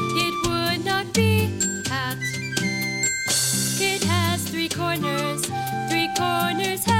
it would not be hat. It has three corners, three corners.